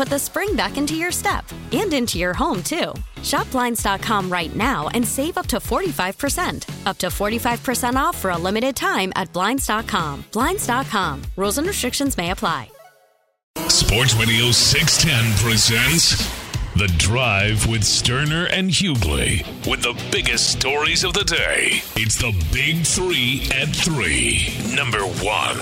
put the spring back into your step and into your home, too. Shop Blinds.com right now and save up to 45%. Up to 45% off for a limited time at Blinds.com. Blinds.com. Rules and restrictions may apply. Sports Radio 610 presents The Drive with Stoerner and Hughley with the biggest stories of the day. It's the Big Three at Three. Number one.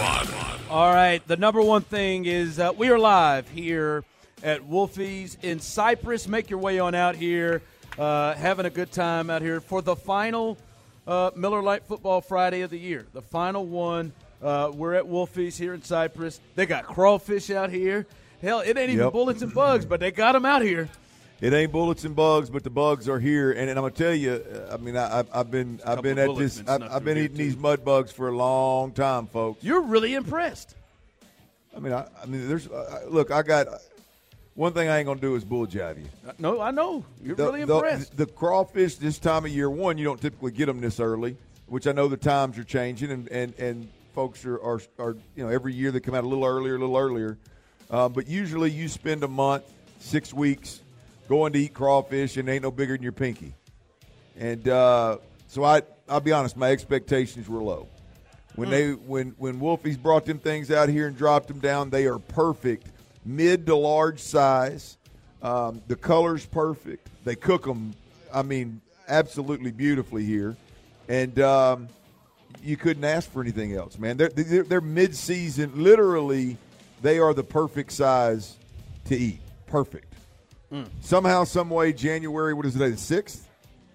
All right, the number one thing is uh, we are live here at Wolfie's in Cypress. Make your way on out here, uh, having a good time out here for the final uh, Miller Lite Football Friday of the year. The final one. Uh, we're at Wolfie's here in Cypress. They got crawfish out here. Hell, it ain't even Yep. bullets and bugs, but they got them out here. It ain't bullets and bugs, but the bugs are here. And, and I'm gonna tell you, uh, I mean, I, I've, I've been, I've been at this, I've, I've been eating here, these too. mud bugs for a long time, folks. You're really impressed. I mean, I, I mean, there's, uh, look, I got one thing I ain't gonna do is bull jive you. Uh, No, I know. You're The, really impressed. The, crawfish this time of year, one, you don't typically get them this early, which I know the times are changing, and and, and folks are, are are you know every year they come out a little earlier, a little earlier. Uh, but usually you spend a month, six weeks, going to eat crawfish, and they ain't no bigger than your pinky. And uh, so I, I'll be honest, my expectations were low. When they when when Wolfie's brought them things out here and dropped them down, they are perfect, mid to large size. Um, the color's perfect. They cook them, I mean, absolutely beautifully here, and um, you couldn't ask for anything else, man. They're they're, they're mid season. Literally, they are the perfect size to eat. Perfect. Somehow, some way, January. What is it? The sixth.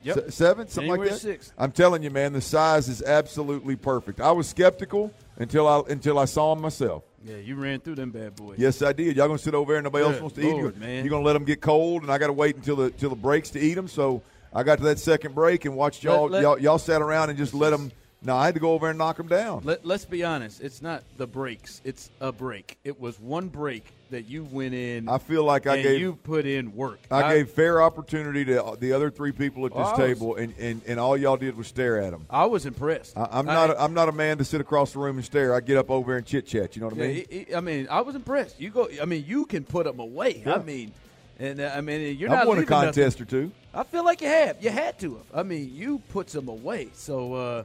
Yep. Se- seventh, something January like that. 6th. I'm telling you, man, the size is absolutely perfect. I was skeptical until I until I saw them myself. Yeah, you ran through them bad boys. Yes, I did. Y'all gonna sit over there and nobody else wants to eat Lord, you? man. You gonna let them get cold, and I got to wait until the till the breaks to eat them. So I got to that second break and watched y'all. Let- let- y'all, y'all sat around and just let them. No, I had to go over and knock them down. Let, let's be honest. It's not the breaks. It's a break. It was one break that you went in. I feel like I and gave you put in work. I, gave fair opportunity to the other three people at this I was- table, and, and, and all y'all did was stare at them. I was impressed. I, I'm not. I, am not a man to sit across the room and stare. I get up over and chit chat. You know what I mean? I mean, I was impressed. You go. I mean, you can put them away. Yeah. I mean, and uh, I mean, you're I've not won a leaving nothing. contest or two. I feel like you have. You had to have. I mean, you put some away. So, uh,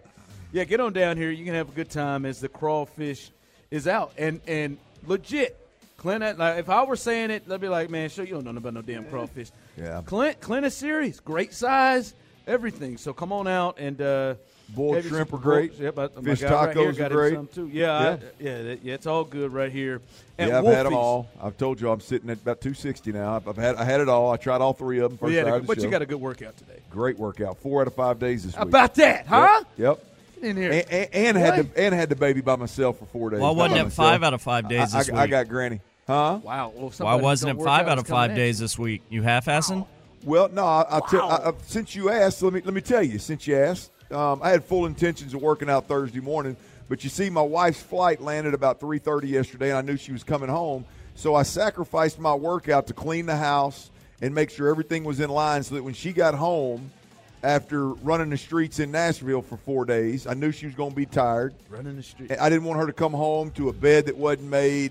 yeah, get on down here. You can have a good time as the crawfish is out. And and legit, Clint. Like, if I were saying it, they'd be like, "Man, sure you don't know about no damn crawfish." Yeah. Clint, Clint is serious. Great size, everything. So come on out and. Uh, Boiled shrimp some are great. boiled- Yep, I- my Fish guy right here tacos are got him great. some too. Yeah, I- Yeah. yeah, yeah. It's all good right here. And yeah, I've had them all. I've told you I'm sitting at about 260 now. I've, I've had I had it all. I tried all three of them. First you had a- of the but you got a good workout today. great workout. Four out of five days this How week. about that, huh? Yep. Get in here. And, and, and had the and had the baby by myself for four days. Why Not wasn't by it five out of five days I, this I, week? I got Granny. Huh? Wow. Well, Why wasn't it five out of coming five in. days this week? You half-assing? Well, no. I, I tell- I, I, since you asked, let me let me tell you. Since you asked, um, I had full intentions of working out Thursday morning, but you see, my wife's flight landed about three thirty yesterday, and I knew she was coming home, so I sacrificed my workout to clean the house and make sure everything was in line, so that when she got home. After running the streets in Nashville for four days, I knew she was going to be tired. Running the street. I didn't want her to come home to a bed that wasn't made,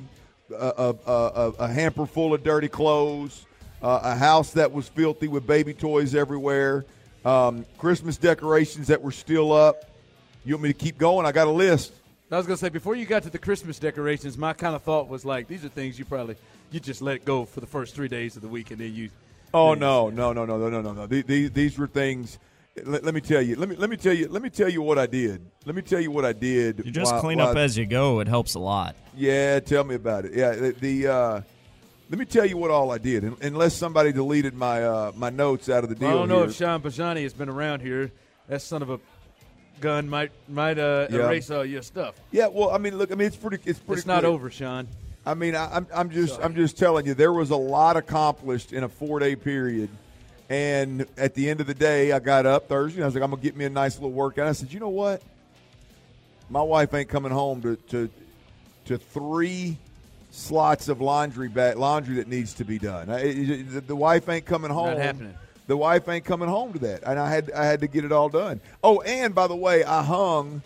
a, a, a, a hamper full of dirty clothes, uh, a house that was filthy with baby toys everywhere, um, Christmas decorations that were still up. You want me to keep going? I got a list. I was gonna say before you got to the Christmas decorations, my kind of thought was like these are things you probably you just let go for the first three days of the week and then you. Oh no, no, no, no, no, no, no, no. These, these, these were things. Let, let me tell you. Let me let me tell you. Let me tell you what I did. Let me tell you what I did. You just while- clean while- up as you go. It helps a lot. Yeah, tell me about it. Yeah, the, the uh, let me tell you what all I did. Unless somebody deleted my uh, my notes out of the deal. I don't know here. if Sean Bajani has been around here. That son of a gun might might uh, Yeah. erase all your stuff. yeah, well, I mean, look, I mean, it's pretty. It's pretty. It's not clear. over, Sean. I mean, I, I'm I'm just I'm just telling you, there was a lot accomplished in a four day period. And at the end of the day, I got up Thursday. And I was like, I'm gonna get me a nice little workout. I said, you know what? My wife ain't coming home to to to three slots of laundry bag, laundry that needs to be done. I, it- the, the wife ain't coming home. happening. The wife ain't coming home to that, and I had I had to get it all done. Oh, and by the way, I hung,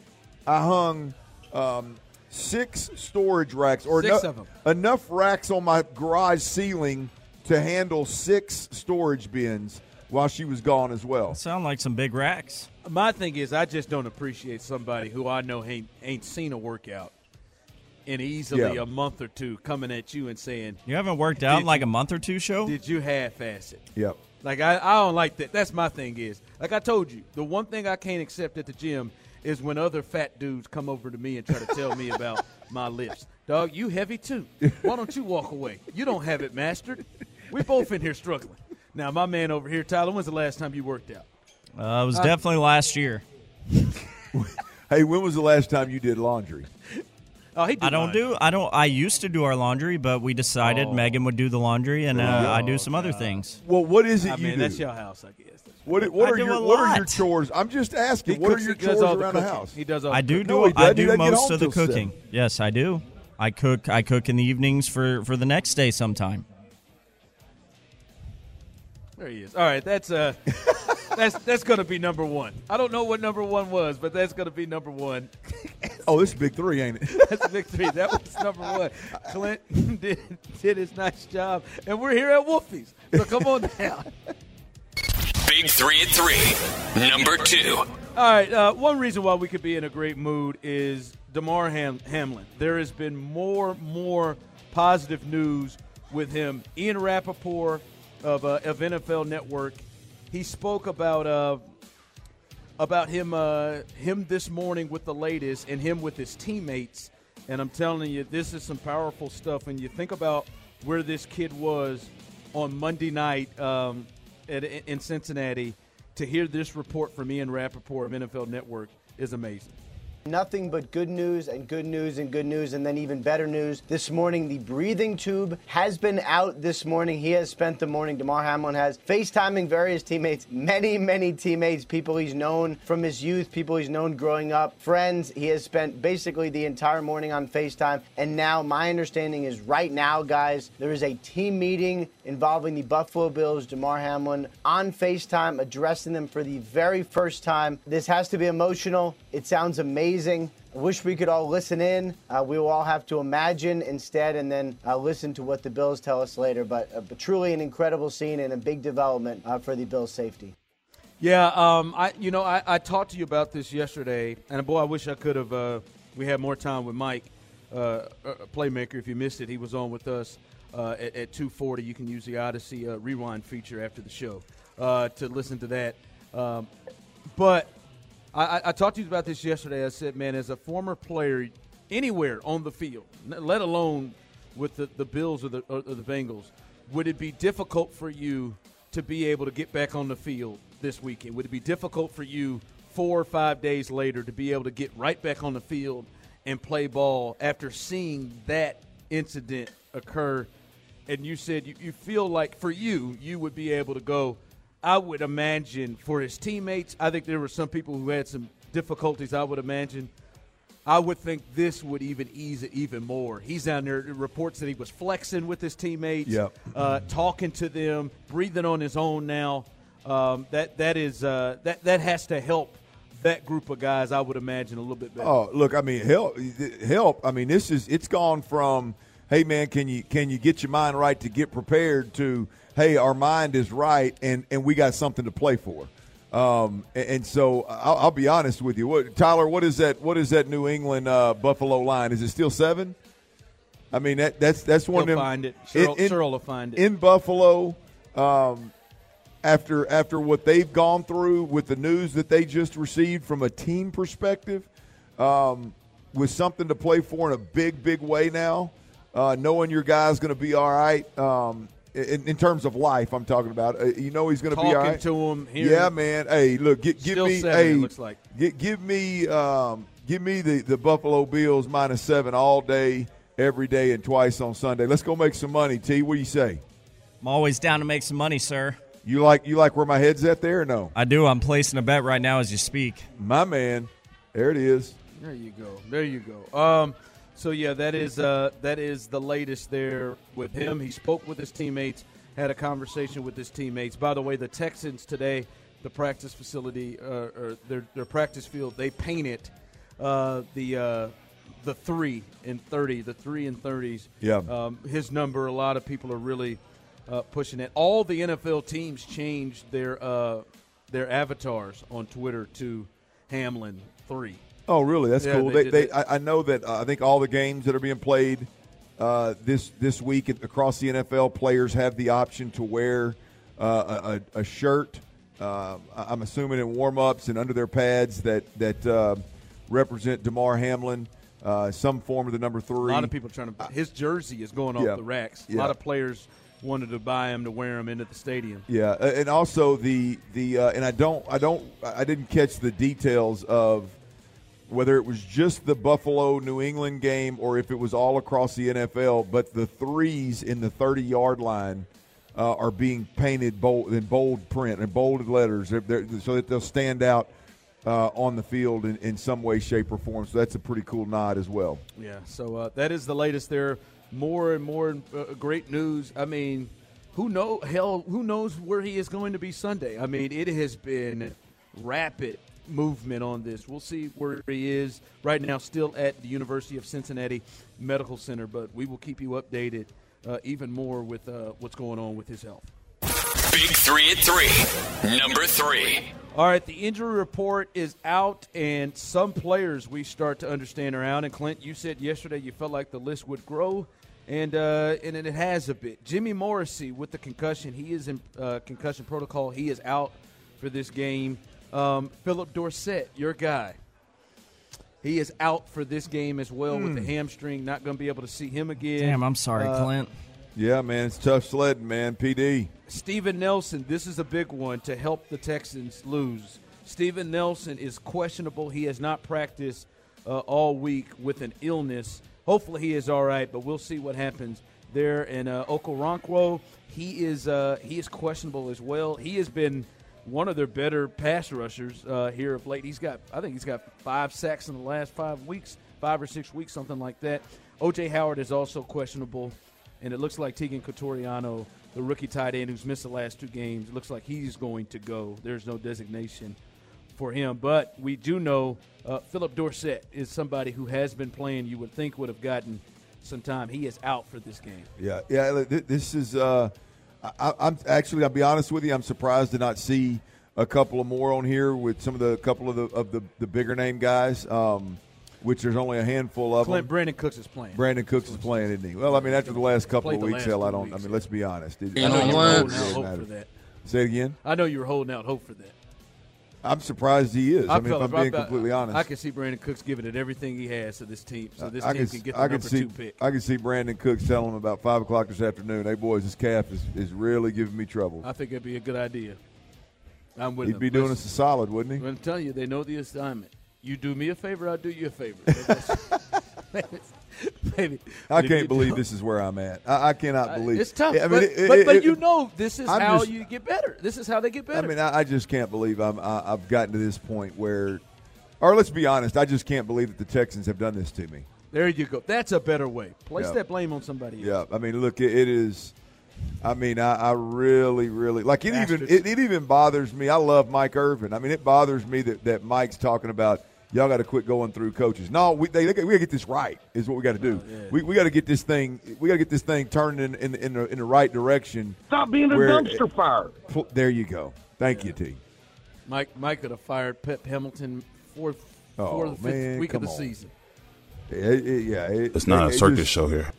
I hung um, six storage racks or Six enough, of 'em. enough racks on my garage ceiling to handle six storage bins while she was gone as well. Sound like some big racks. My thing is, I just don't appreciate somebody who I know ain't ain't seen a workout in easily Yeah. a month or two coming at you and saying, You haven't worked out in like you- a month or two show? "Did you half-ass it?" Yep. Like I, I don't like that. That's my thing is like I told you, the one thing I can't accept at the gym is when other fat dudes come over to me and try to tell me about my lifts. Dog, you heavy too. Why don't you walk away? You don't have it mastered. We both in here struggling. Now, my man over here, Tyler, when's the last time you worked out? Uh, it was definitely last year. Hey, when was the last time you did laundry? Oh, he do I don't mine. do. I don't. I used to do our laundry, but we decided Oh. Megan would do the laundry, and uh, I do some other things. Well, what is it I you mean, do? that's your house, I guess. What, what I are your What are your chores? I'm just asking. He what cooks- are your he chores all the around the house? He does all. I do cooking. do. No, I do most of the till seven. cooking. Yes, I do. I cook. I cook in the evenings for for the next day sometime. There he is. All right, that's uh, that's that's gonna be number one. I don't know what number one was, but that's gonna be number one. Oh, this is big three, ain't it? That's big three. That was number one. Clint did did his nice job, and we're here at Wolfie's. So come on down. Big three at three. Number two. All right. Uh, one reason why we could be in a great mood is Damar Ham- Hamlin. There has been more, more positive news with him. Ian Rapoport of, uh, of NFL Network, he spoke about uh, about him uh, him this morning with the latest and him with his teammates. And I'm telling you, this is some powerful stuff. And you think about where this kid was on Monday night um, at, in Cincinnati. To hear this report from Ian Rapoport of NFL Network is amazing. Nothing but good news and good news and good news, and then even better news. This morning, the breathing tube has been out this morning. He has spent the morning, Damar Hamlin has, FaceTiming various teammates, many, many teammates, people he's known from his youth, people he's known growing up, friends. He has spent basically the entire morning on FaceTime. And now, my understanding is right now, guys, there is a team meeting involving the Buffalo Bills, Damar Hamlin, on FaceTime, addressing them for the very first time. This has to be emotional. It sounds amazing. I wish we could all listen in. Uh, we will all have to imagine instead and then uh, listen to what the Bills tell us later. But, uh, but truly an incredible scene and a big development uh, for the Bills' safety. Yeah, um, I you know I, I talked to you about this yesterday, and boy, I wish I could have. Uh, we had more time with Mike, uh, playmaker. If you missed it, he was on with us at, at 2:40. You can use the Odyssey rewind feature after the show to listen to that. Um, but I, I, talked to you about this yesterday. I said, man, as a former player, anywhere on the field, let alone with the, the Bills or the, or the Bengals, would it be difficult for you to be able to get back on the field this weekend? Would it be difficult for you four or five days later to be able to get right back on the field and play ball after seeing that incident occur? And you said you, you feel like for you, you would be able to go. I would imagine for his teammates, I think there were some people who had some difficulties, I would imagine. I would think this would even ease it even more. He's down there. Reports that he was flexing with his teammates, Yep. uh, talking to them, breathing on his own. Now, um, that that is uh, that that has to help that group of guys. I would imagine a little bit better. Oh, look, I mean, help, help. I mean, this is it's gone from hey man, can you can you get your mind right to get prepared to hey, our mind is right and and we got something to play for. Um, and, and so I'll, I'll, be honest with you, what, Tyler. What is that? What is that New England uh, Buffalo line? Is it still seven? I mean that that's that's one He'll of them. Find it. Cheryl, in, Cheryl will find it in Buffalo. Um, after after what they've gone through with the news that they just received from a team perspective, um, with something to play for in a big big way now, uh, knowing your guy's going to be all right. Um, in, in, terms of life, I'm talking about. Uh, you know he's going to be all right. to him. yeah, man. Hey, look, give, give me. Seven, hey, looks like. Give, give me. Um, give me the the Buffalo Bills minus seven all day, every day, and twice on Sunday. Let's go make some money. T, what do you say? I'm always down to make some money, sir. You like you like where my head's at there? no, I do. I'm placing a bet right now as you speak. My man, there it is. There you go. There you go. Um, so yeah, that is uh, that is the latest there with him. He spoke with his teammates, had a conversation with his teammates. By the way, the Texans today, the practice facility uh, or their their practice field, they painted uh, the uh, the three and thirty, the three and thirties. Yeah. Um, his number. A lot of people are really uh, pushing it. All the NFL teams changed their uh, their avatars on Twitter to Hamlin three. Oh, really? That's Yeah, cool. they They, they. I, I know that. Uh, I think all the games that are being played uh, this this week across the NFL, players have the option to wear uh, a, a, shirt. Uh, I'm assuming in warm ups and under their pads that that uh, represent Damar Hamlin, uh, some form of the number three. A lot of people trying to. His jersey is going off Yeah. the racks. A Yeah. lot of players wanted to buy him to wear him into the stadium. Yeah, and also the the uh, and I don't I don't I didn't catch the details of whether it was just the Buffalo New England game or if it was all across the NFL. But the threes in the thirty yard line uh, are being painted bold in bold print and bolded letters, so that they'll stand out uh, on the field in, in some way, shape, or form. So that's a pretty cool nod as well. Yeah. So uh, that is the latest there. More and more uh, great news. I mean, who know hell? Who knows where he is going to be Sunday? I mean, it has been rapid movement on this. We'll see where he is right now. Still at the University of Cincinnati Medical Center, but we will keep you updated uh, even more with uh, what's going on with his health. Big three at three. Number three. All right, the injury report is out, and some players we start to understand are out. And Clint, you said yesterday you felt like the list would grow, and uh, and it has a bit. Jimmy Morrissey with the concussion, he is in uh, concussion protocol. He is out for this game. Um, Phillip Dorsett, your guy, he is out for this game as well with the hamstring. Not going to be able to see him again. Damn, I'm sorry, Uh, Clint. Yeah, man, it's tough sledding, man. PD. Steven Nelson, this is a big one to help the Texans lose. Steven Nelson is questionable. He has not practiced uh, all week with an illness. Hopefully, he is all right, but we'll see what happens there. And uh, Okoronkwo, he is uh, he is questionable as well. He has been one of their better pass rushers uh, here of late. He's got, I think, he's got five sacks in the last five weeks, five or six weeks, something like that. OJ Howard is also questionable and it looks like Teagan Quitoriano, the rookie tight end who's missed the last two games, looks like he's going to go. There's no designation for him, but we do know uh, Phillip Dorsett is somebody who has been playing. You would think would have gotten some time. He is out for this game. Yeah, yeah. This is. Uh, I, I'm actually. I'll be honest with you. I'm surprised to not see a couple of more on here with some of the couple of the of the, the bigger name guys. Um, which there's only a handful of Clint them. Brandin Cooks is playing. Brandin Cooks is playing, isn't he? Well, I mean, after the last couple of weeks, hell, I don't. weeks, I mean, let's be honest. I know you were holding out hope for that. Say it again. I know you were holding out hope for that. I'm surprised he is. I, mean, if I'm being I- completely honest, I can see Brandin Cooks giving it everything he has to this team, so this I team can, can get the I can number see, two pick. I can see Brandin Cooks telling him about five o'clock this afternoon. Hey, boys, this calf is, is really giving me trouble. I think it'd be a good idea. I'm with He'd be doing Listen, us a solid, wouldn't he? I'm telling you, they know the assignment. You do me a favor, I'll do you a favor. Baby, I can't believe this is where I'm at. I, I cannot uh, believe It's tough, I mean, but, it- but, it- but you know this is I'm how just- you get better. This is how they get better. I mean, I, I just can't believe I'm, I, I've gotten to this point where, or let's be honest, I just can't believe that the Texans have done this to me. there you go. That's a better way. Place Yeah. that blame on somebody else. Yeah, I mean, look, it, it is. I mean, I, I really, really like it. Even it, it even bothers me. I love Mike Irvin. I mean, it bothers me that, that Mike's talking about y'all got to quit going through coaches. No, we they, they we got to get this right. Is what we got to do. Oh, We, we got to get this thing. We got to get this thing turned in in, in, the, in the right direction. Stop being a where- dumpster fire. Pl- There you go. Thank you, T. Mike Mike could have fired Pep Hamilton fourth, Oh, fourth fifth man, week of the on. season. It- it- yeah, it- It's not it- a circus just- show here.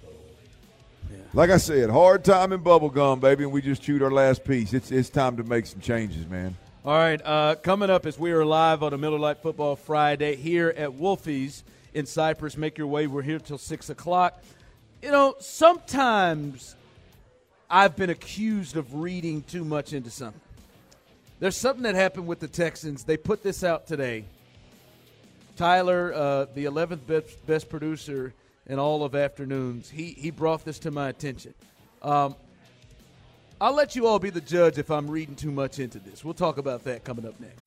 Like I said, hard time in bubble gum, baby, and we just chewed our last piece. It's it's time to make some changes, man. All right, uh, coming up as we are live on a Miller Lite Football Friday here at Wolfie's in Cypress. Make your way. We're here till six o'clock. You know, sometimes I've been accused of reading too much into something. There's something that happened with the Texans. They put this out today. Tyler, uh, the 11th best, best producer in all of afternoons, he, he brought this to my attention. Um, I'll let you all be the judge if I'm reading too much into this. We'll talk about that coming up next.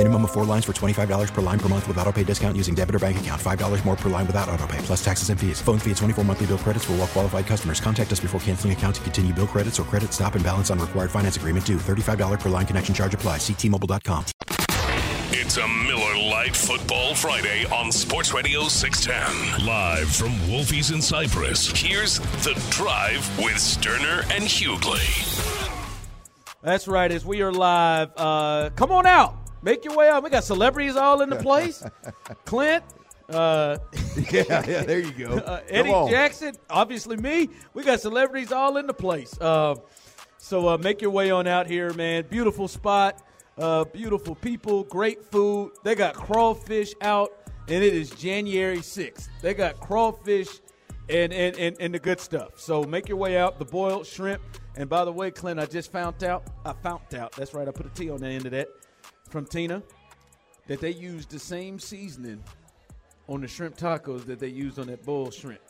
Minimum of four lines for $25 per line per month with auto pay discount using debit or bank account. $5 more per line without auto pay, plus taxes and fees. Phone fee at 24 monthly bill credits for all well qualified customers. Contact us before canceling account to continue bill credits or credit stop and balance on required finance agreement due. $35 per line connection charge apply. Ctmobile.com. It's a Miller Lite Football Friday on Sports Radio 610. Live from Wolfie's in Cypress. Here's The Drive with Stoerner and Hughley. That's right. As we are live, uh, come on out. Make your way out. We got celebrities all in the place. Clint. Uh, yeah, yeah, there you go. Uh, Eddie. Jackson, obviously me. We got celebrities all in the place. Uh, so uh, make your way on out here, man. Beautiful spot, uh, beautiful people, great food. They got crawfish out, and it is January 6th. They got crawfish and, and, and, and the good stuff. So make your way out. The boiled shrimp. And by the way, Clint, I just found out. I found out. That's right. I put a T on the end of that from Tina that they used the same seasoning on the shrimp tacos that they used on that bull shrimp.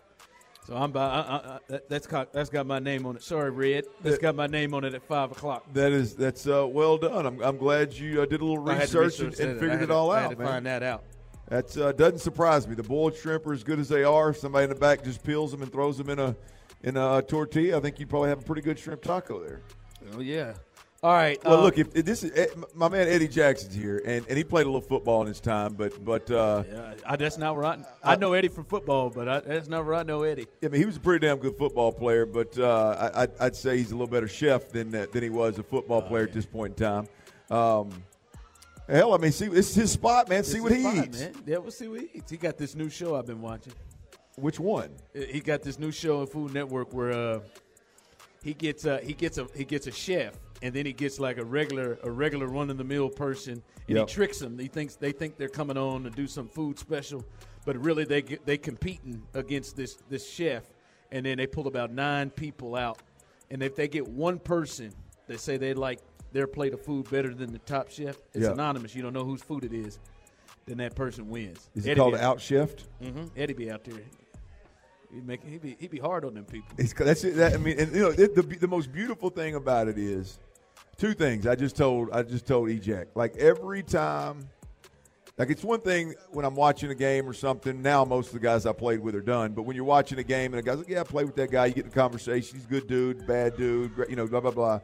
So I'm by, I, I, I, that- that's got that's got my name on it. Sorry, Red. That's got my name on it at five o'clock. That is that's uh, well done. I'm, I'm glad you uh, did a little I research and, and figured had it to- all I out, had to man. find that out. That uh, doesn't surprise me. The boiled shrimp are as good as they are. Somebody in the back just peels them and throws them in a in a tortilla. I think you probably have a pretty good shrimp taco there. Oh yeah. All right. Well, uh, look, if, if this is eh, my man Eddie Jackson's here, and, and he played a little football in his time, but but uh, Yeah, I, that's not where I, I know Eddie from football, but I, that's not where I know Eddie. I mean, he was a pretty damn good football player, but uh, I, I'd, I'd say he's a little better chef than uh, than he was a football player at this point in time. Um, Hell, I mean, see, it's his spot, man. It's see what he spot, eats. Man. Yeah, we'll see what he eats. He got this new show I've been watching. Which one? He got this new show on Food Network where uh, he gets uh, he gets a he gets a chef and then he gets like a regular a regular run of the mill person and Yep. he tricks them. He thinks they think they're coming on to do some food special, but really they get, they competing against this this chef, and then they pull about nine people out, and if they get one person that say they like their plate of food better than the top chef, it's Yeah. anonymous. You don't know whose food it is. Then that person wins. Is it called Outchef'd? Mm-hmm. Eddie be out there. He make he be he'd be hard on them people. It's, that's it. That, I mean, and, you know, it, the the most beautiful thing about it is two things. I just told I just told Eject like every time. Like it's one thing when I'm watching a game or something. Now most of the guys I played with are done. But when you're watching a game and a guy's like, "Yeah, I played with that guy," you get the conversation. He's a good dude, bad dude, great, you know, blah blah blah.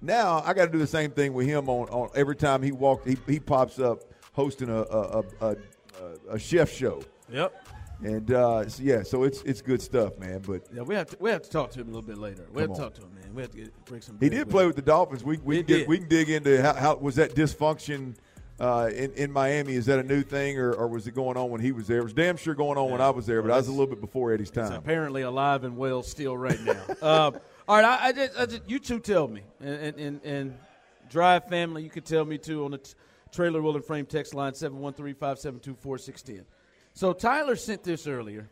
Now I got to do the same thing with him on, on every time he walked. He, he pops up hosting a a, a, a, a chef show. Yep. And uh, so, yeah, so it's it's good stuff, man. But Yeah, we have to we have to talk to him a little bit later. We have to on. talk to him, man. We have to get, bring some. He did play with the Dolphins. We we can, get, we can dig into how, how was that dysfunction uh, in in Miami? Is that a new thing, or, or was it going on when he was there? It was damn sure going on when I was there, but I was a little bit before Eddie's It's time. apparently alive and well still right now. um, all right, I, I, just, I just you two tell me, and, and, and, Drive family, you can tell me too on the t- trailer wheel and frame text line seven one three five seven two four six ten. So Tyler sent this earlier,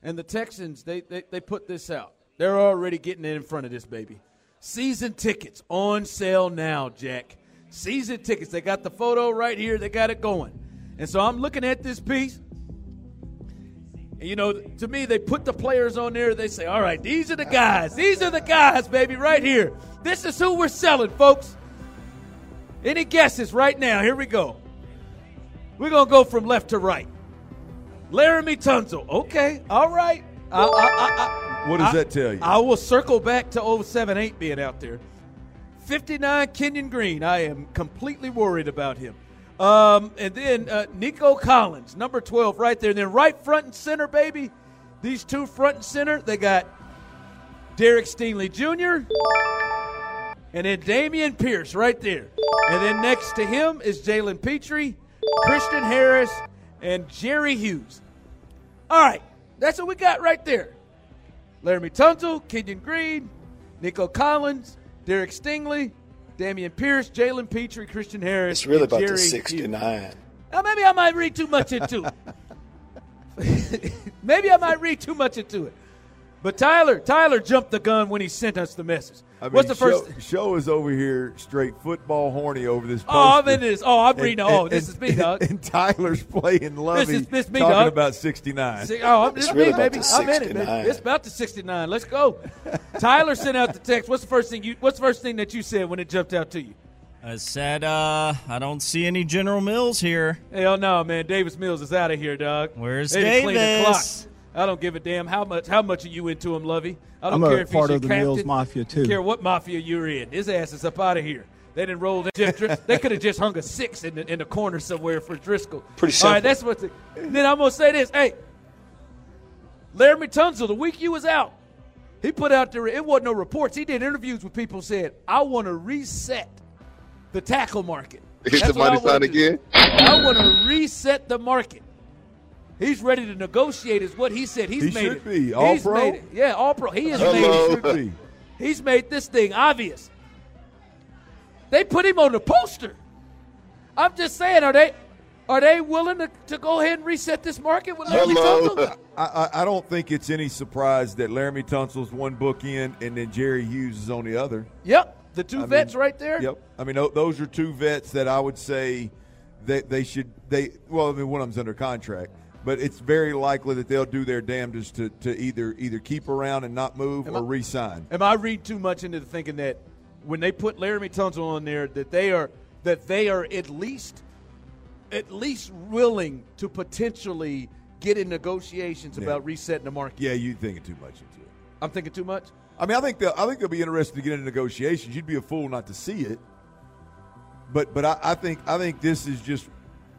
and the Texans they, they they put this out. They're already getting in front of this baby. Season tickets on sale now, Jack. Season tickets. They got the photo right here. They got it going. And so I'm looking at this piece. And, you know, to me, they put the players on there. They say, all right, these are the guys. These are the guys, baby, right here. This is who we're selling, folks. Any guesses right now? Here we go. We're going to go from left to right. Laremy Tunsil. Okay, all right. I, I, I, What does I- that tell you? I will circle back to 078 being out there. 59 Kenyon Green. I am completely worried about him. Um, and then uh, Nico Collins, number 12, right there. And then right front and center, baby. These two front and center, they got Derek Stingley Jr. and then Dameon Pierce right there. And then next to him is Jalen Pitre, Christian Harris, and Jerry Hughes. All right, that's what we got right there. Laremy Tunsil, Kenyon Green, Nico Collins, Derek Stingley, Dameon Pierce, Jalen Pitre, Christian Harris. It's really about Jerry the 69. Now, maybe I might read too much into it. maybe I might read too much into it. But Tyler, Tyler jumped the gun when he sent us the message. I mean, What's the first? Show, show is over here straight football horny over this. Oh, I'm poster. in this. Oh, I'm And- reading. Oh, and- this and- is me, dog. And Tyler's playing Lovey, is- this me, talking dog. about 69. See, oh, I'm, It's this really me, baby. I'm in it, baby. It's about the 69. Let's go. Tyler sent out the text. What's the first thing you? What's the first thing that you said when it jumped out to you? I said, uh, I don't see any General Mills here. Hell no, man. Davis Mills is out of here, Doug. Where's They done cleaned the clock. Davis? I don't give a damn how much. How much are you into him, Lovey? I don't I'm care a if part he's of the your Mills. Mafia, too. I don't care what mafia you're in. His ass is up out of here. They didn't roll. They, just, they could have just hung a six in the, in the corner somewhere for Driscoll. Pretty All right, that's what. The, then I'm gonna say this. Hey, Laremy Tunsil, the week you was out, he put out there. It wasn't no reports. He did interviews with people. Said, "I want to reset the tackle market." Hit That's the money wanna sign again. I want to reset the market. He's ready to negotiate, is what he said. He's He made should it. be. All He's pro? made it. Yeah, all pro. He Hello. made Should be. He's made this thing obvious. They put him on the poster. I'm just saying, are they are they willing to, to go ahead and reset this market with Laremy. Tunsil? I, I, I don't think it's any surprise that Laremy Tunsil's one book in and then Jerry Hughes is on the other. Yep, the two I vets mean, right there. Yep. I mean, those are two vets that I would say that they should. They well, I mean, one of them's under contract, but it's very likely that they'll do their damnedest to, to either either keep around and not move Am or I- re-sign. Am I reading too much into the thinking that when they put Laremy Tunsil on there, that they are that they are at least at least willing to potentially get in negotiations Yeah. about resetting the market? Yeah, you're thinking too much into it. I'm thinking too much. I mean, I think they'll, I think they'll be interested to get into negotiations. You'd be a fool not to see it. But but I, I think I think this is just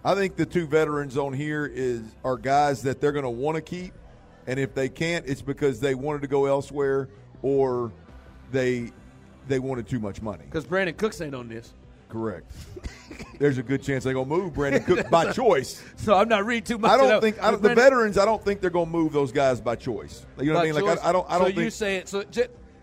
I think the two veterans on here is are guys that they're going to want to keep, and if they can't, it's because they wanted to go elsewhere or they they wanted too much money. Because Brandin Cooks ain't on this. Correct. There's a good chance they're gonna move Brandin Cook by choice. So I'm not reading too much. I don't think I don't, the Brandin- veterans. I don't think they're gonna move those guys by choice. You know what I mean? By Like. I, I don't. I don't so think. you say it. So,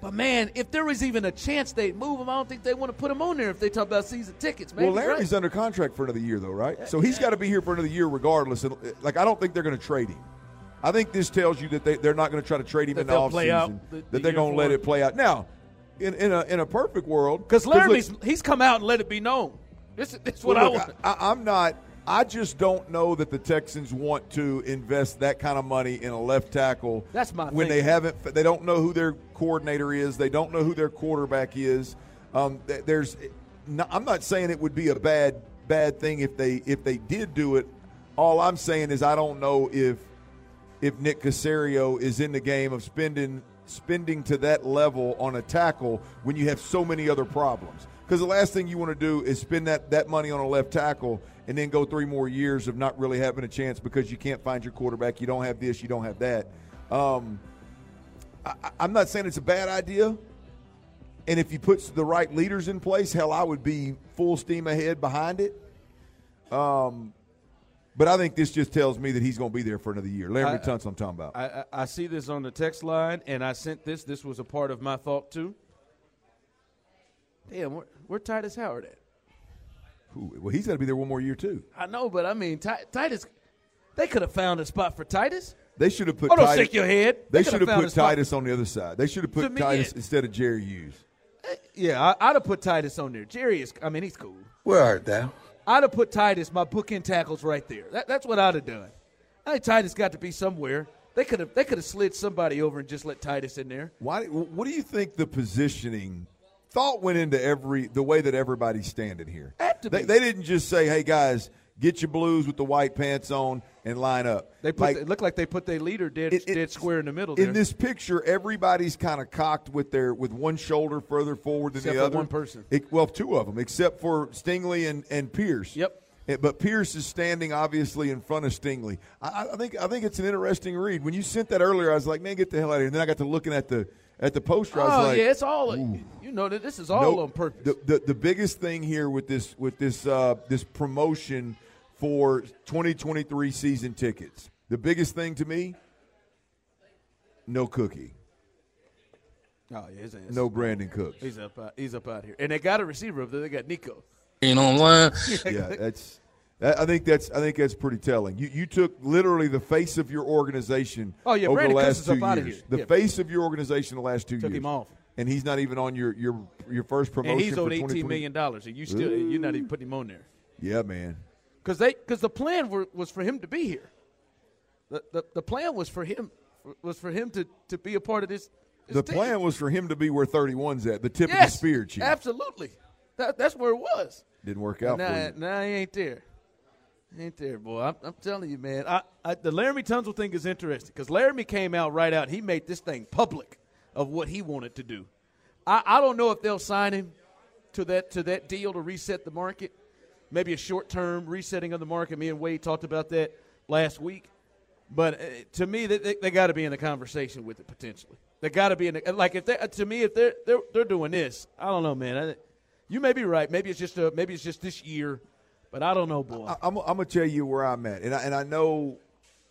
but man, if there was even a chance they'd move him, I don't think they want to put him on there if they talk about season tickets. Maybe, well, Laremy's right? under contract for another year, though, right? So he's got to be here for another year, regardless. And uh, like, I don't think they're going to trade him. I think this tells you that they, they're not going to try to trade him That in the they'll play out offseason. the- the that they're going to let it play out. Now, in, in a in a perfect world, because look- Laremy's he's come out and let it be known. This, this is what Well, I look, want. I, I'm not. I just don't know that the Texans want to invest that kind of money in a left tackle. That's my when thing. they haven't. They don't know who their coordinator is. They don't know who their quarterback is. Um, there's. I'm not saying it would be a bad bad thing if they if they did do it. All I'm saying is I don't know if if Nick Caserio is in the game of spending spending to that level on a tackle when you have so many other problems. Because the last thing you want to do is spend that, that money on a left tackle and then go three more years of not really having a chance because you can't find your quarterback. You don't have this, you don't have that. Um, I, I'm not saying it's a bad idea. And if you put the right leaders in place, hell, I would be full steam ahead behind it. Um, but I think this just tells me that he's going to be there for another year. Larry Tunsil, I'm talking about. I, I, I see this on the text line, and I sent this. This was a part of my thought too. Damn, where, where Tytus Howard at? Who- Well, he's got to be there one more year too. I know, but I mean, Ti- Tytus. They could have found a spot for Tytus. They should have put. Oh, don't Tytus, shake your head. They, They should could've put a spot. Tytus on the other side. They should have put me, Tytus yeah. instead of Jerry Hughes. Eh, yeah, I, I'd have put Tytus on there. Jerry is. I mean, he's cool. Where art thou? I'd have put Tytus, my bookend tackles, right there. That, that's what I'd have done. I think Tytus got to be somewhere. They could have. They could have slid somebody over and just let Tytus in there. Why? What do you think the positioning thought went into every the way that everybody's standing here? They, they didn't just say, "Hey guys, get your blues with the white pants on and line up." They put. Like, it looked like they put their leader dead, It- it- dead square in the middle. There. in this picture, everybody's kind of cocked with their with one shoulder further forward than Except the other. one person. It- well, two of them, except for Stingley and, and Pierce. Yep. Eh, But Pierce is standing obviously in front of Stingley. I, I think I think it's an interesting read. When you sent that earlier, I was like, "Man, get the hell out of here!" And then I got to looking at the at the poster. I was oh like, yeah, it's all. "Ooh." You know that this is all Nope. on purpose. The, the the biggest thing here with this with this uh, this promotion for 2023 season tickets. The biggest thing to me, no cookie, oh yeah, his ass. no Brandin Cooks. He's up. Out, he's up out here, and they got a receiver up there. They got Nico. Ain't online. yeah, that's. I think that's. I think that's pretty telling. You you took literally the face of your organization. Oh, yeah, over Brandin the last two years. here. The Yeah. face of your organization the last two Took years. Took him off. and he's not even on your your your first promotion. And he's owed eighteen million dollars, and you still you're not even putting him on there Yeah, man. because they because the plan were, was for him to be here. The, the the plan was for him was for him to to be a part of this. this The team. plan was for him to be where 31's at, the tip yes, of the spear, chief. Absolutely, that, that's where it was. Didn't work out Nah, for you. nah, he ain't there. Ain't there, boy. I'm, I'm telling you, man. I, I, the Laremy Tunsil thing is interesting because Laremy came out right out. He made this thing public of what he wanted to do. I, I don't know if they'll sign him to that to that deal to reset the market. Maybe a short term resetting of the market. Me and Wade talked about that last week. But uh, to me, they, they, they got to be in the conversation with it potentially. They got to be in the, like if they to me if they're they're they're doing this. I don't know, man. I, you may be right. Maybe it's just a, maybe it's just this year, but I don't know, boy. I, I'm, I'm gonna tell you where I'm at, and I, and I know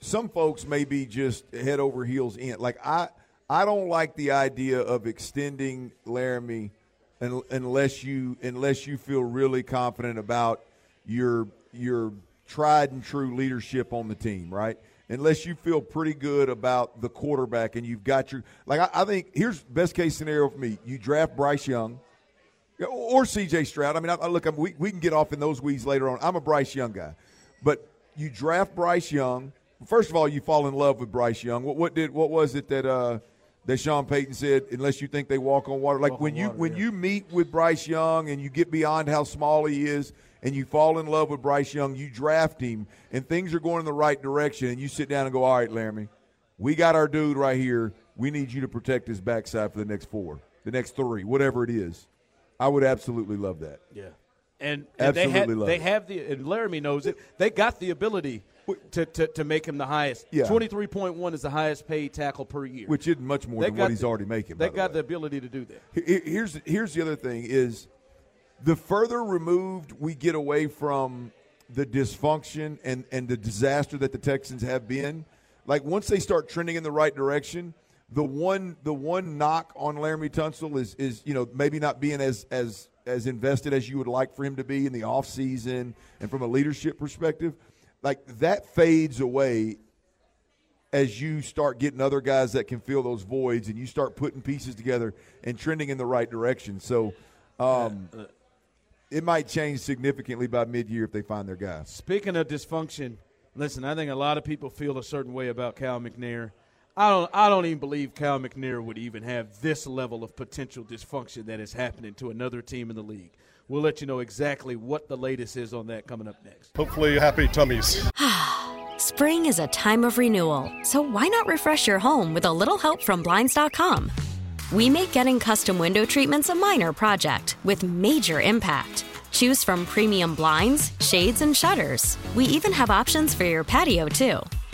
some folks may be just head over heels in. Like I, I don't like the idea of extending Laremy, un, unless you unless you feel really confident about your your tried and true leadership on the team, right? Unless you feel pretty good about the quarterback and you've got your like, I, I think here's best case scenario for me: you draft Bryce Young. Or C.J. Stroud. I mean, I, I look, I mean, we, we can get off in those weeds later on. I'm a Bryce Young guy, but you draft Bryce Young. First of all, you fall in love with Bryce Young. What, what did what was it that uh, that Sean Payton said? Unless you think they walk on water, like Walk when you water, when yeah. you meet with Bryce Young and you get beyond how small he is, and you fall in love with Bryce Young, you draft him, and things are going in the right direction, and you sit down and go, "All right, Laremy, we got our dude right here. We need you to protect his backside for the next four, the next three, whatever it is." I would absolutely love that. Yeah, and, and they Absolutely have love they it. have the and Laremy knows it. They got the ability to, to, to make him the highest. Yeah. twenty three point one is the highest paid tackle per year, which isn't much more They than what he's the- already making. They the got way. the ability to do that. Here's here's the other thing is the further removed we get away from the dysfunction and, and the disaster that the Texans have been, like once they start trending in the right direction, the one the one knock on Laremy Tunsil is is you know maybe not being as as as invested as you would like for him to be in the offseason and from a leadership perspective. Like that fades away as you start getting other guys that can fill those voids and you start putting pieces together and trending in the right direction. So um, it might change significantly by mid-year if they find their guy. Speaking of dysfunction, listen, I think a lot of people feel a certain way about Cal McNair. I don't I don't even believe Cal McNair would even have this level of potential dysfunction that is happening to another team in the league. We'll let you know exactly what the latest is on that coming up next. Hopefully happy tummies. Spring is a time of renewal, so why not refresh your home with a little help from Blinds.com? We make getting custom window treatments a minor project with major impact. Choose from premium blinds, shades, and shutters. We even have options for your patio, too.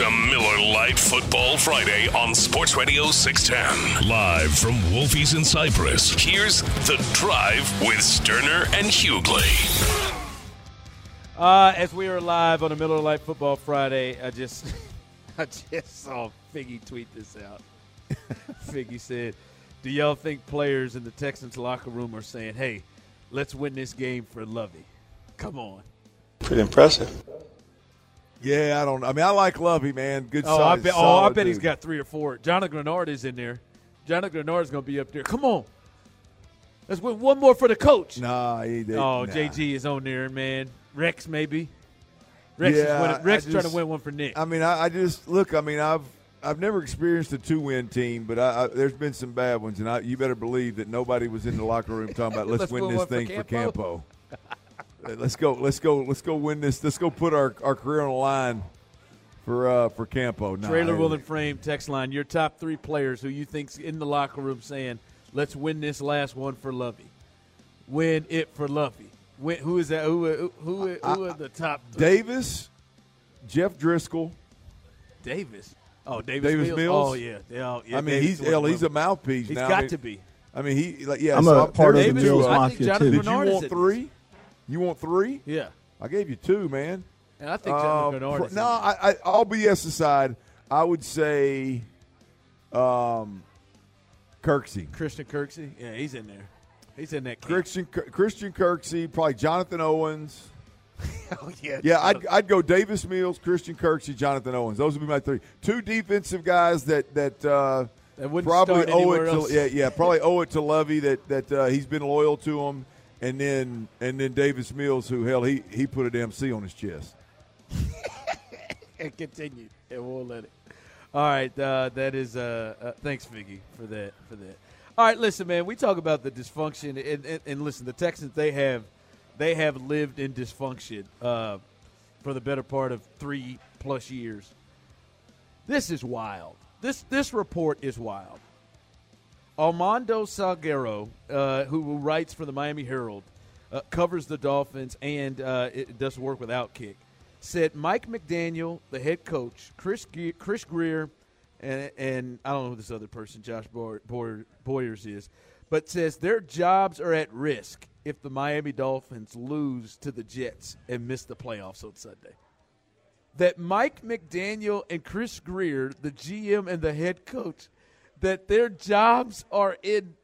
It's a Miller Lite Football Friday on Sports Radio 610. Live from Wolfies in Cypress. Here's The Drive with Stoerner and Hughley. Uh, as we are live on a Miller Lite Football Friday, I just I just saw Figgy tweet this out. Figgy said, "Do y'all think players in the Texans locker room are saying, "Hey, let's win this game for Lovie"? Come on." Pretty impressive. Yeah, I don't. I mean, I like Lovie, man. Good. Oh, I solid- bet. Oh, I bet he's dude. got three or four. Jonathan Greenard is in there. Jonathan Greenard is going to be up there. Come on, let's win one more for the coach. Nah, he did. Oh, nah. JG is on there, man. Rex maybe. Rex Yeah, is winning, Rex I is trying to win one for Nick. I mean, I, I just look. I mean, I've I've never experienced a two win team, but I, I, there's been some bad ones, and I, you better believe that nobody was in the locker room talking about let's, Let's win this one for thing for Campo." Campo. Uh, let's go. Let's go. Let's go win this. Let's go put our, our career on the line for uh, for Campo. Nah, Trailer I- Will and Frame text line. Your top three players who you think's in the locker room saying, "Let's win this last one for Lovie, win it for Lovie." Win, who is that? Who who who, who are the top? Three? Davis, Jeff Driscoll. Davis. Oh, Davis, Davis Mills. Mills. Oh yeah, yeah, oh, yeah I mean, Davis he's hell, he's a mouthpiece. He's now. I got mean- to be. I mean, he like yeah. I'm so a I'm- part of the Davis Mills Mills, I think Mafia, Jonathan too. Did Bernard you is want in three? You want three? Yeah. I gave you two, man. And I think Jonathan Uh, is in no. I, I, all BS aside, I would say, um, Kirksey, Christian Kirksey. Yeah, he's in there. He's in that. Camp. Christian Christian Kirksey, probably Jonathan Owens. oh yeah. Yeah, I'd, I'd go Davis Mills, Christian Kirksey, Jonathan Owens. Those would be my three. Two defensive guys that that uh, That probably owe it else. to yeah yeah probably owe it to Lovie that that uh, he's been loyal to him, and then and then Davis Mills who hell he he put a damn C on his chest. and continue. And we'll let it. All right, uh, that is. Uh, uh, thanks, Figgy, for that. For that. All right, listen, man. We talk about the dysfunction, and, and, and listen, the Texans they have they have lived in dysfunction uh, for the better part of three plus years. This is wild. This this report is wild. Armando Salguero, uh, who writes for the Miami Herald, uh, covers the Dolphins and uh, it does work with Outkick, said Mike McDaniel, the head coach, Chris Ge- Chris Grier, and and I don't know who this other person, Josh Boyer, Boyer, Boyers is, but says their jobs are at risk if the Miami Dolphins lose to the Jets and miss the playoffs on Sunday. That Mike McDaniel and Chris Grier, the GM and the head coach, that their jobs are in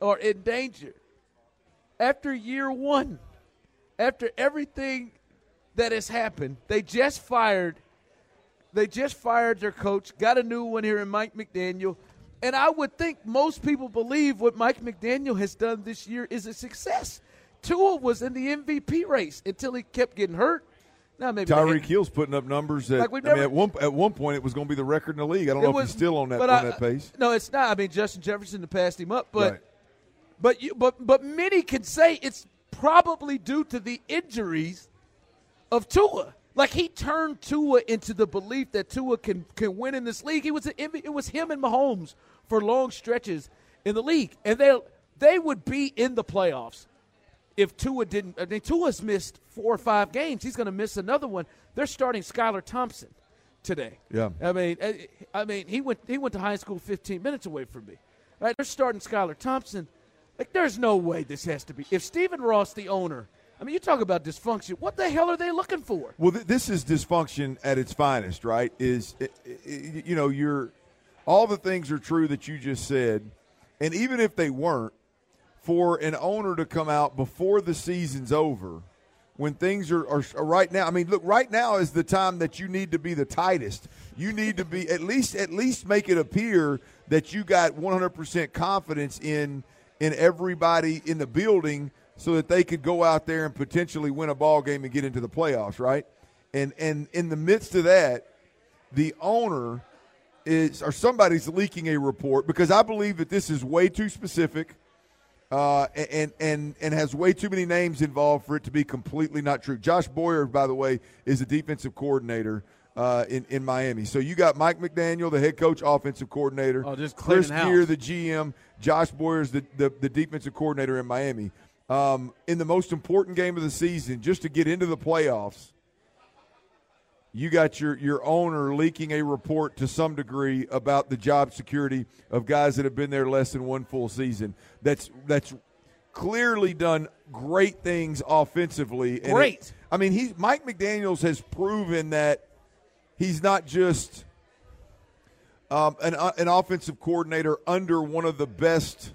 are in danger. After year one, after everything that has happened, they just fired they just fired their coach, got a new one here in Mike McDaniel. And I would think most people believe what Mike McDaniel has done this year is a success. Tua was in the MVP race until he kept getting hurt. Now maybe Tyreek Hill's putting up numbers that Like we've I mean, at one at one point it was going to be the record in the league. I don't It know if was- he's still on that on I- that pace. No, it's not. I mean, Justin Jefferson passed him up, but Right. but you but but many can say it's probably due to the injuries of Tua. Like he turned Tua into the belief that Tua can can win in this league. He was it was him and Mahomes for long stretches in the league, and they they would be in the playoffs if Tua didn't. I mean, Tua's missed four or five games. He's going to miss another one. They're starting Skylar Thompson today. Yeah. I mean, I- I mean, he went he went to high school 15 minutes away from me. Right? They're starting Skylar Thompson. Like, there's no way this has to be. If Stephen Ross, the owner, I mean, you talk about dysfunction. What the hell are they looking for? Well, th- this is dysfunction at its finest, right? Is eh, eh, i- i- you know, you're all the things are true that you just said, and even if they weren't, for an owner to come out before the season's over, when things are, are, are right now. I mean, look, right now is the time that you need to be the tightest. You need to be at least at least make it appear that you got 100% confidence in in everybody in the building so that they could go out there and potentially win a ball game and get into the playoffs, right? And and in the midst of that, the owner is or somebody's leaking a report because I believe that this is way too specific uh, and and and has way too many names involved for it to be completely not true. Josh Boyer, by the way, is a defensive coordinator uh, in in Miami. So you got Mike McDaniel, the head coach, offensive coordinator. Oh, just Chris house. Gear, the GM. Josh Boyer's the, the the defensive coordinator in Miami. Um, in the most important game of the season, just to get into the playoffs, you got your your owner leaking a report to some degree about the job security of guys that have been there less than one full season. That's that's clearly done great things offensively. And it- Great. I mean, he Mike McDaniel's has proven that he's not just um, an uh, an offensive coordinator under one of the best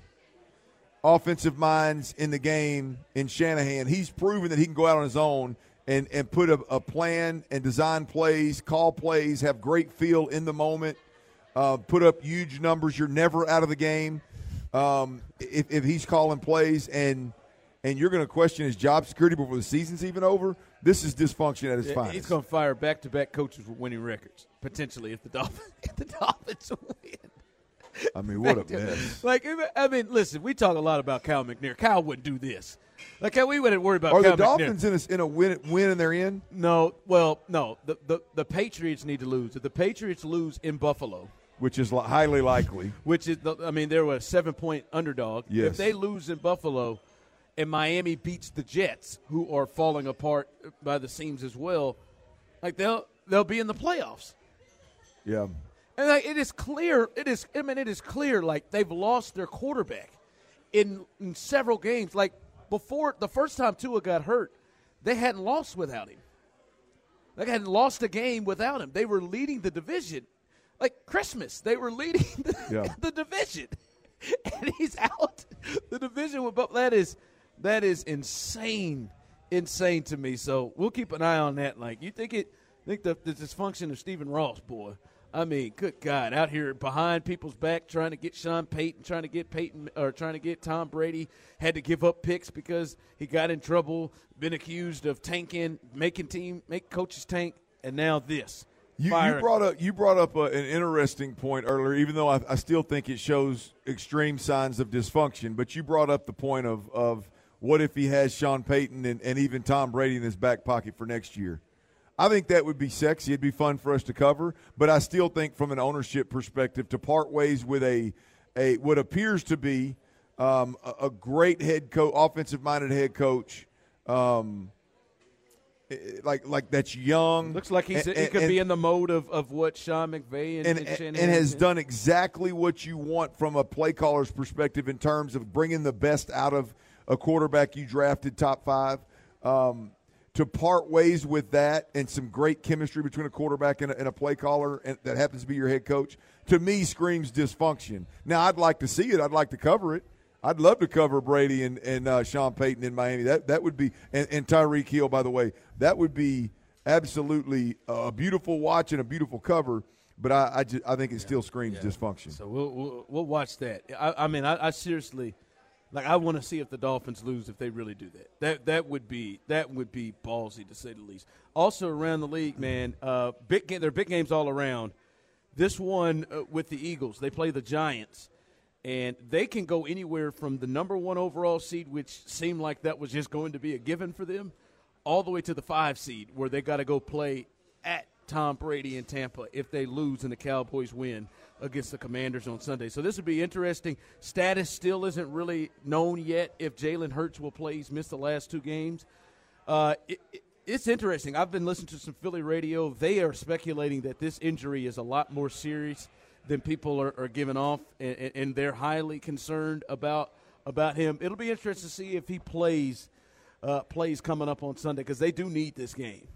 offensive minds in the game in Shanahan. He's proven that he can go out on his own and, and put a, a plan and design plays, call plays, have great feel in the moment, uh, put up huge numbers. You're never out of the game um, if, if he's calling plays and and you're going to question his job security before the season's even over. This is dysfunction at its Yeah, finest. He's going to fire back-to-back coaches with winning records potentially if the Dolphins if the Dolphins win. I mean, what a mess. Like, I mean, listen, we talk a lot about Cal McNair. Kyle wouldn't do this. Like, we wouldn't worry about Are the Dolphins in a, in a win, win and they're in? No, well, no. The, the the Patriots need to lose. If the Patriots lose in Buffalo, Which is li- highly likely. which is, the, I mean, they were a seven point underdog. Yes. If they lose in Buffalo, and Miami beats the Jets, who are falling apart by the seams as well, like they'll they'll be in the playoffs. Yeah. And like, it is clear. It is. I mean, it is clear. Like they've lost their quarterback in, in several games. Like before the first time Tua got hurt, they hadn't lost without him. They hadn't lost a game without him. They were leading the division, like Christmas. They were leading the, Yeah. the division, and he's out the division with. But that is that is insane, insane to me. So we'll keep an eye on that. Like you think it, think the, the dysfunction of Stephen Ross, boy. I mean, good God, out here behind people's back, trying to get Sean Payton, trying to get Payton, or trying to get Tom Brady, had to give up picks because he got in trouble, been accused of tanking, making team, make coaches tank, and now this. You, you brought up you brought up a, an interesting point earlier, even though I, I still think it shows extreme signs of dysfunction. But you brought up the point of of what if he has Sean Payton and, and even Tom Brady in his back pocket for next year? I think that would be sexy. It'd be fun for us to cover, but I still think from an ownership perspective to part ways with a a what appears to be um, a, a, great head coach, offensive minded head coach. Um, like like that's young. Looks like he's and, he could and, be in the mode of, of what Sean McVay and, and, and has done exactly what you want from a play caller's perspective in terms of bringing the best out of a quarterback you drafted top five. Um, to part ways with that and some great chemistry between a quarterback and a, and a play caller and that happens to be your head coach, to me screams dysfunction. Now, I'd like to see it. I'd like to cover it. I'd love to cover Brady and, and uh, Sean Payton in Miami. That that would be and, and Tyreek Hill, by the way, that would be absolutely a beautiful watch and a beautiful cover. But I I, just, I think it still screams yeah. dysfunction. So we'll, we'll, we'll watch that. I, I mean, I, I seriously like I want to see if the Dolphins lose if they really do that. That that would be that would be ballsy to say the least. Also around the league, man, uh, big game, there are big games all around. This one uh, with the Eagles, they play the Giants and they can go anywhere from the number one overall seed, which seemed like that was just going to be a given for them, all the way to the five seed, where they got to go play at Tom Brady in Tampa if they lose and the Cowboys win against the Commanders on Sunday. So this would be interesting. Status still isn't really known yet if Jalen Hurts will play. He's missed the last two games. Uh, it, it, it's interesting. I've been listening to some Philly radio. They are speculating that this injury is a lot more serious than people are, are giving off, and, and, they're highly concerned about about him. It'll be interesting to see if he plays uh, plays coming up on Sunday because they do need this game.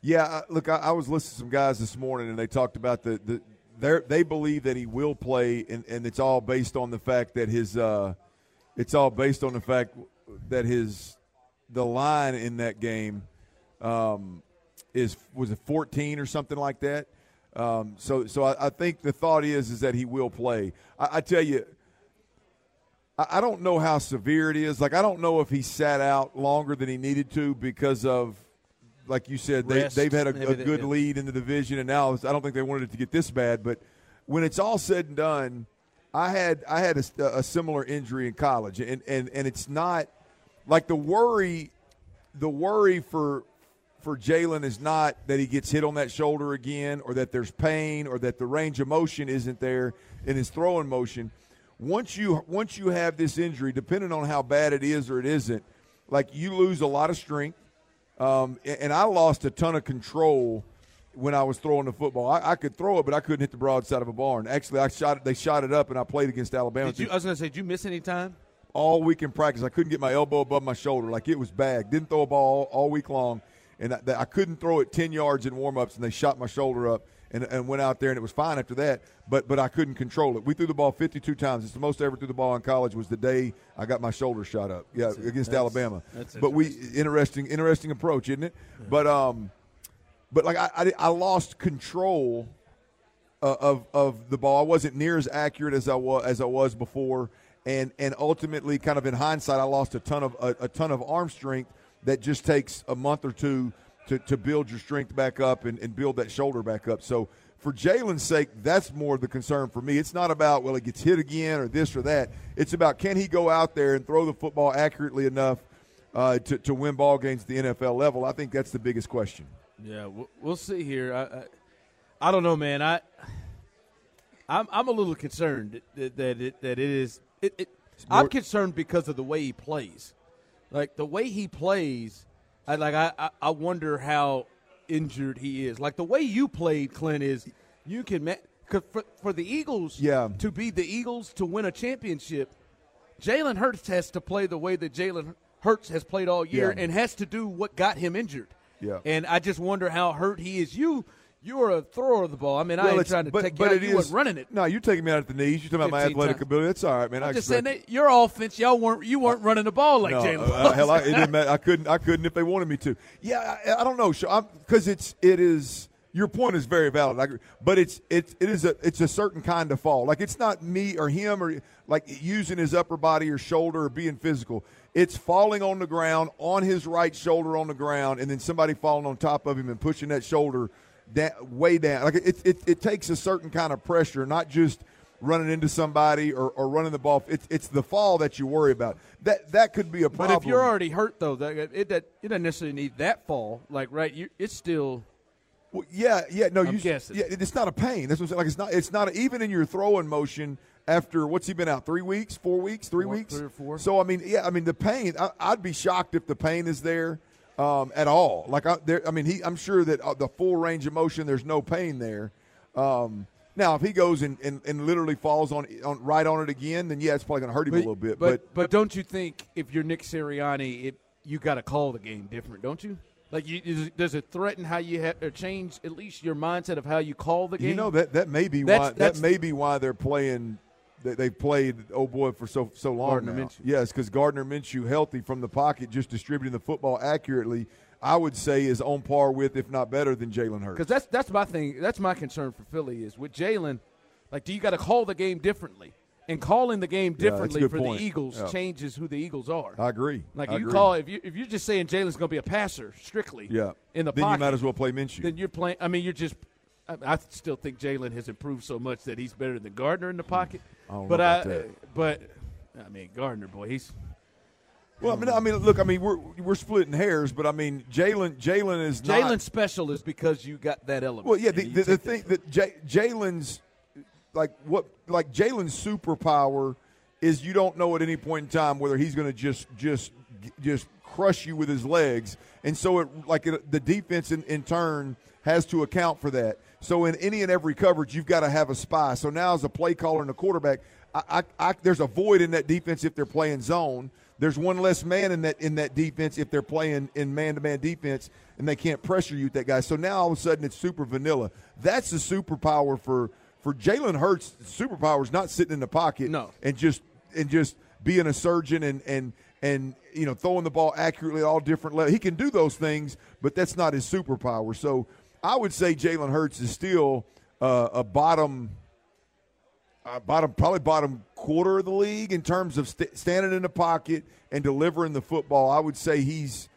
Yeah, look, I, I, was listening to some guys this morning, and they talked about the the they believe that he will play, and, and it's all based on the fact that his uh, it's all based on the fact that his the line in that game um, is was it 14 or something like that um, so, so I, I, think the thought is is that he will play. I, I tell you, I, I, don't know how severe it is. Like, I don't know if he sat out longer than he needed to because of, like you said, they, have had a, a good lead in the division, and now I don't think they wanted it to get this bad. But when it's all said and done, I had I had a, a similar injury in college, and, and and it's not like the worry, the worry for for Jalen is not that he gets hit on that shoulder again or that there's pain or that the range of motion isn't there in his throwing motion. Once you once you have this injury, depending on how bad it is or it isn't, like you lose a lot of strength. Um, and I lost a ton of control when I was throwing the football. I, I, could throw it, but I couldn't hit the broadside of a barn. Actually, I shot it. They shot it up, and I played against Alabama. You, I was going to say, did you miss any time? All week in practice, I couldn't get my elbow above my shoulder. Like it was bad. Didn't throw a ball all week long and I, I couldn't throw it 10 yards in warm-ups, and they shot my shoulder up and, and went out there, and it was fine after that, but, but I couldn't control it. We threw the ball 52 times. It's the most I ever threw the ball in college was the day I got my shoulder shot up, yeah, that's against that's, Alabama. That's but we interesting interesting approach, isn't it? Yeah. But um, but like I, I, I lost control uh, of of the ball. I wasn't near as accurate as I was as I was before, and and ultimately, kind of in hindsight, I lost a ton of a, a ton of arm strength that just takes a month or two to, to build your strength back up and, and build that shoulder back up. So for Jalen's sake, that's more the concern for me. It's not about, well, he gets hit again or this or that. It's about can he go out there and throw the football accurately enough uh, to, to win ball games at the NFL level? I think that's the biggest question. Yeah, we'll see here. I, I, I don't know, man. I I'm, I'm a little concerned that, that it, that it is. It, it, I'm concerned because of the way he plays. Like the way he plays, I like I, I wonder how injured he is. Like the way you played, Clint, is you can cause for, for the Eagles yeah. to be the Eagles to win a championship. Jalen Hurts has to play the way that Jalen Hurts has played all year yeah. and has to do what got him injured. Yeah. And I just wonder how hurt he is. You you're a thrower of the ball. I mean, well, I ain't trying to but, take but you out. You is, running it. No, you're taking me out at the knees. You're talking about my athletic times. ability. That's all right, man. I'm I just saying that your offense, y'all weren't you weren't running the ball like no, Jalen. Uh, hell, I, it didn't matter. I couldn't. I couldn't if they wanted me to. Yeah, I, I don't know, because it's it is. Your point is very valid, I but it's it's it is a it's a certain kind of fall. Like it's not me or him or like using his upper body or shoulder or being physical. It's falling on the ground on his right shoulder on the ground, and then somebody falling on top of him and pushing that shoulder da- way down. Like it, it, it takes a certain kind of pressure, not just running into somebody or, or running the ball. It's it's the fall that you worry about. That that could be a problem. But if you're already hurt, though, that it that it doesn't necessarily need that fall. Like right, you, it's still. Well, yeah, yeah, no, I'm you guessing. Yeah, it's not a pain. That's what I'm saying. Like it's not. It's not even in your throwing motion. After what's he been out? Three weeks, four weeks, three Four- weeks, three or four. So I mean, yeah, I mean the pain. I, I'd be shocked if the pain is there um, at all. Like I, there, I mean, he. I'm sure that uh, the full range of motion, there's no pain there. Um, now, if he goes and, and, and literally falls on, on right on it again, then yeah, it's probably going to hurt him a little bit. But, but don't you think if you're Nick Sirianni, it you got to call the game different, don't you? Like, you, is, does it threaten how you have or change at least your mindset of how you call the game? You know that that may be That's- why that's- that may be why they're playing. They, they've played oh boy for so so long Gardner now. Minshew. Yes, because Gardner Minshew, healthy from the pocket, just distributing the football accurately. I would say is on par with, if not better than Jalen Hurts. Because that's that's my thing. That's my concern for Philly is with Jalen. Like, do you got to call the game differently? And calling the game Yeah, differently good for point. the Eagles Yeah. changes who the Eagles are. I agree. Like I you agree. call if you if you're just saying Jalen's going to be a passer strictly, Yeah. in the Then you might as well play Minshew. Then you're playing. I mean, you're just. I, I still think Jalen has improved so much that he's better than Gardner in the hmm. pocket. I don't know but about I, that. but I mean, Gardner, boy, he's Well, I mean, I mean, look, I mean, we're we're splitting hairs, but I mean, Jalen Jalen is not. Jalen's special is because you got that element. Well, yeah, the, the, the thing that Jalen's like what like Jalen's superpower is you don't know at any point in time whether he's going to just just just crush you with his legs, and so it like it, the defense in, in turn has to account for that. So in any and every coverage, you've got to have a spy. So now as a play caller and a quarterback, I, I, I, there's a void in that defense if they're playing zone. There's one less man in that in that defense if they're playing in man-to-man defense and they can't pressure you with that guy. So now all of a sudden it's super vanilla. That's the superpower for for Jalen Hurts. Superpower is not sitting in the pocket No. and just and just being a surgeon and and and you know throwing the ball accurately at all different levels. He can do those things, but that's not his superpower. So I would say Jalen Hurts is still uh, a bottom uh, bottom, probably bottom quarter of the league in terms of st- standing in the pocket and delivering the football. I would say he's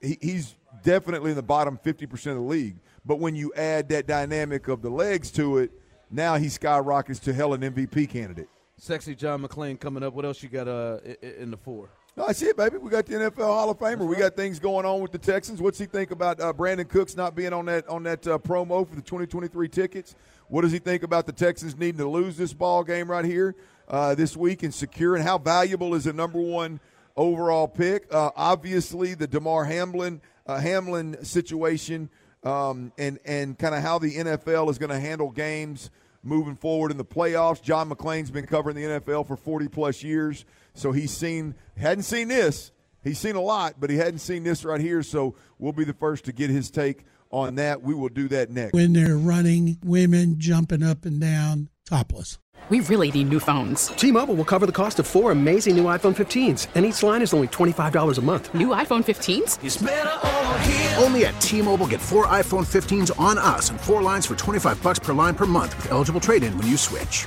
he, he's definitely in the bottom fifty percent of the league. But when you add that dynamic of the legs to it, now he skyrockets to hell an MVP candidate. sexy John McClain coming up. What else you got uh, in the four? No, I see it, baby. We got the NFL Hall of Famer. We got things going on with the Texans. What's he think about uh, Brandin Cooks not being on that on that uh, promo for the 2023 tickets? What does he think about the Texans needing to lose this ball game right here uh, this week and secure? And how valuable is a number one overall pick? Uh, obviously, the Damar Hamlin uh, Hamlin situation um, and and kind of how the NFL is going to handle games moving forward in the playoffs. John McClain's been covering the NFL for 40 plus years, so he's seen hadn't seen this. He's seen a lot, but he hadn't seen this right here. So we'll be the first to get his take on that. We will do that next. when they're running, women jumping up and down, topless. We really need new phones. T-Mobile will cover the cost of four amazing new iPhone 15s, and each line is only $25 a month. New iPhone 15s? Only at T-Mobile get four iPhone 15s on us and four lines for 25 bucks per line per month with eligible trade-in when you switch.